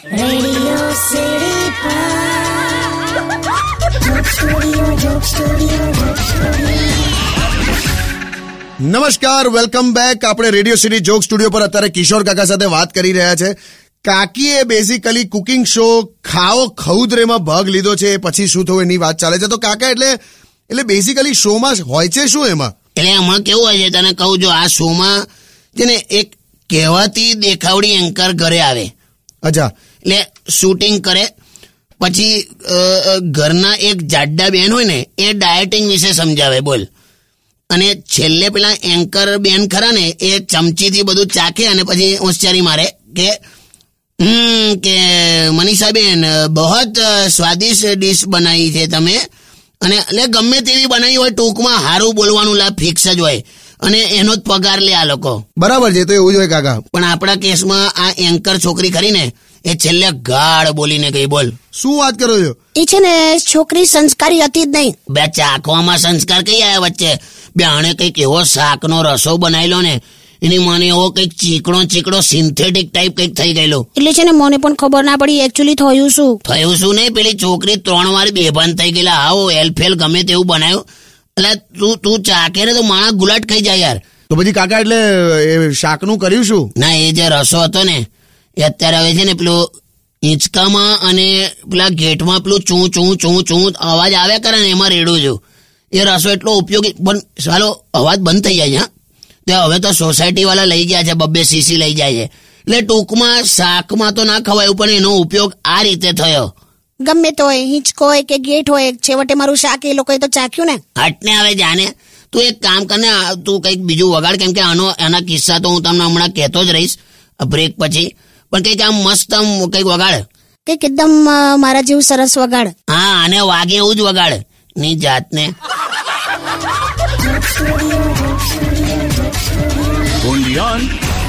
નમસ્કાર welcome back આપણે radio city joke studio પર અત્યારે કિશોર કાકા સાથે વાત કરી રહ્યા છે. કાકીએ બેઝિકલી કુકિંગ શો ખાઓ ખઉદરેમાં ભાગ લીધો છે એ પછી શું થયું એની વાત ચાલે છે. તો કાકા એટલે એટલે બેઝિકલી શોમાં હોય છે શું એમાં? એટલે એમાં કેવું હોય છે તને કહું જો આ શોમાં છે ને એક કહેવાતી દેખાવડી એન્કર ઘરે આવે. અચ્છા. એટલે શૂટિંગ કરે, પછી ઘરના એક જાડા બેન હોય ને, એ ડાયટિંગ વિશે સમજાવે, બોલ. અને છેલ્લે પેલા એન્કર બેન ખરા ને, એ ચમચીથી બધું ચાખે અને પછી હોશિયારી મારે કે, હમ, કે મનીષાબેન, બહોત સ્વાદિષ્ટ ડીશ બનાવી છે તમે. અને, એટલે ગમે તેવી બનાવી હોય ટૂંકમાં સારું બોલવાનું લાભ ફિક્સ જ હોય. અને એનો જ પગાર લે આ લોકો. બરાબર છે તો એવું જ હોય કાકા. પણ આપણા કેસમાં આ એન્કર છોકરી ખરી ને એ છેલ્લે ગાળ બોલીને ગઈ બોલ. શું વાત કરો છો? એ છે ને છોકરી સંસ્કારી હતી જ નહીં. બે ચાખવામાં સંસ્કાર કઈ આવ્યા વચ્ચે? બે આણે કંઈક એવો શાકનો રસો બનાવેલો ને એની મને એવો કંઈક ચીકણો ચીકણો સિન્થેટિક ટાઈપ કંઈક થઈ ગયેલો. એટલે છે ને મને પણ ખબર ના પડી એકચ્યુઅલી થયું શું? થયું શું નહીં? પેલી છોકરી ત્રણ વાર બેભાન થઈ ગયેલા. આવો એલફેલ ગમે તેવું બનાવ્યું એટલે તું તું ચાખે તો માણસ ગુલાટ ખાઈ જાય યાર. તો પછી કાકા એટલે એ શાકનું કર્યું શું? ના એ જે રસો હતો ને એ અત્યારે હવે છે ને પેલું હિંચકામાં અને પેલા ગેટમાં પેલું ચૂં ચૂં ચૂં ચૂ અવાજ આવ્યા કરે ને એમાં રેડું છું. એ રસો એટલો ઉપયોગી પણ ચાલો અવાજ બંધ થઈ જાય છે હા. તે હવે તો સોસાયટી વાળા લઈ ગયા છે બબ્બે સીસી લઈ જાય છે. એટલે ટૂંકમાં શાકમાં તો ના ખવાયું પણ એનો ઉપયોગ આ રીતે થયો. ગમે તો હોય હિંચકો હોય કે ગેટ હોય છેવટે મારું શાક એ લોકોએ તો ચાખ્યું ને. હટને હવે જાને. તું એક કામ કરને તું કંઈક બીજું વગાડ કેમ કે આનો એના કિસ્સા તો હું તમને હમણાં કહેતો જ રહીશ બ્રેક પછી. પણ કંઈક આમ મસ્ત આમ કંઈક વગાડ. કંઈક એકદમ મારા જેવું સરસ વગાડ. હા અને વાગે એવું જ વગાડ. ની જાતને. City.